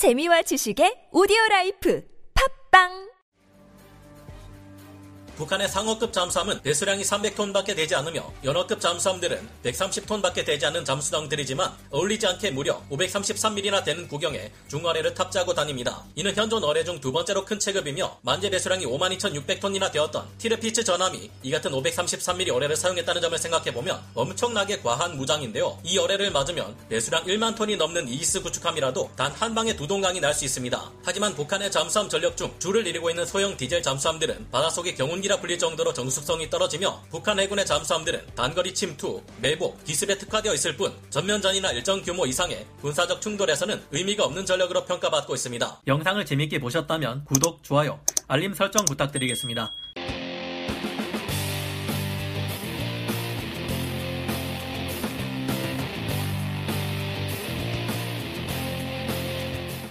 재미와 지식의 오디오 라이프. 팟빵 북한의 상어급 잠수함은 배수량이 300톤밖에 되지 않으며 연어급 잠수함들은 130톤밖에 되지 않는 잠수정들이지만 어울리지 않게 무려 533mm나 되는 구경에 중어뢰를 탑재하고 다닙니다. 이는 현존 어뢰 중 두 번째로 큰 체급이며 만재 배수량이 52,600톤이나 되었던 티르피츠 전함이 이 같은 533mm 어뢰를 사용했다는 점을 생각해보면 엄청나게 과한 무장인데요. 이 어뢰를 맞으면 배수량 1만 톤이 넘는 이지스 구축함이라도 단 한 방에 두 동강이 날 수 있습니다. 하지만 북한의 잠수함 전력 중 주를 이루고 있는 소형 디젤 잠수함들은 바닷속의 경운기 이라 불릴 정도로 정숙성이 떨어지며 북한 해군의 잠수함들은 단거리 침투, 매복, 기습에 특화되어 있을 뿐 전면전이나 일정 규모 이상의 군사적 충돌에서는 의미가 없는 전력으로 평가받고 있습니다. 영상을 재밌게 보셨다면 구독, 좋아요, 알림 설정 부탁드리겠습니다.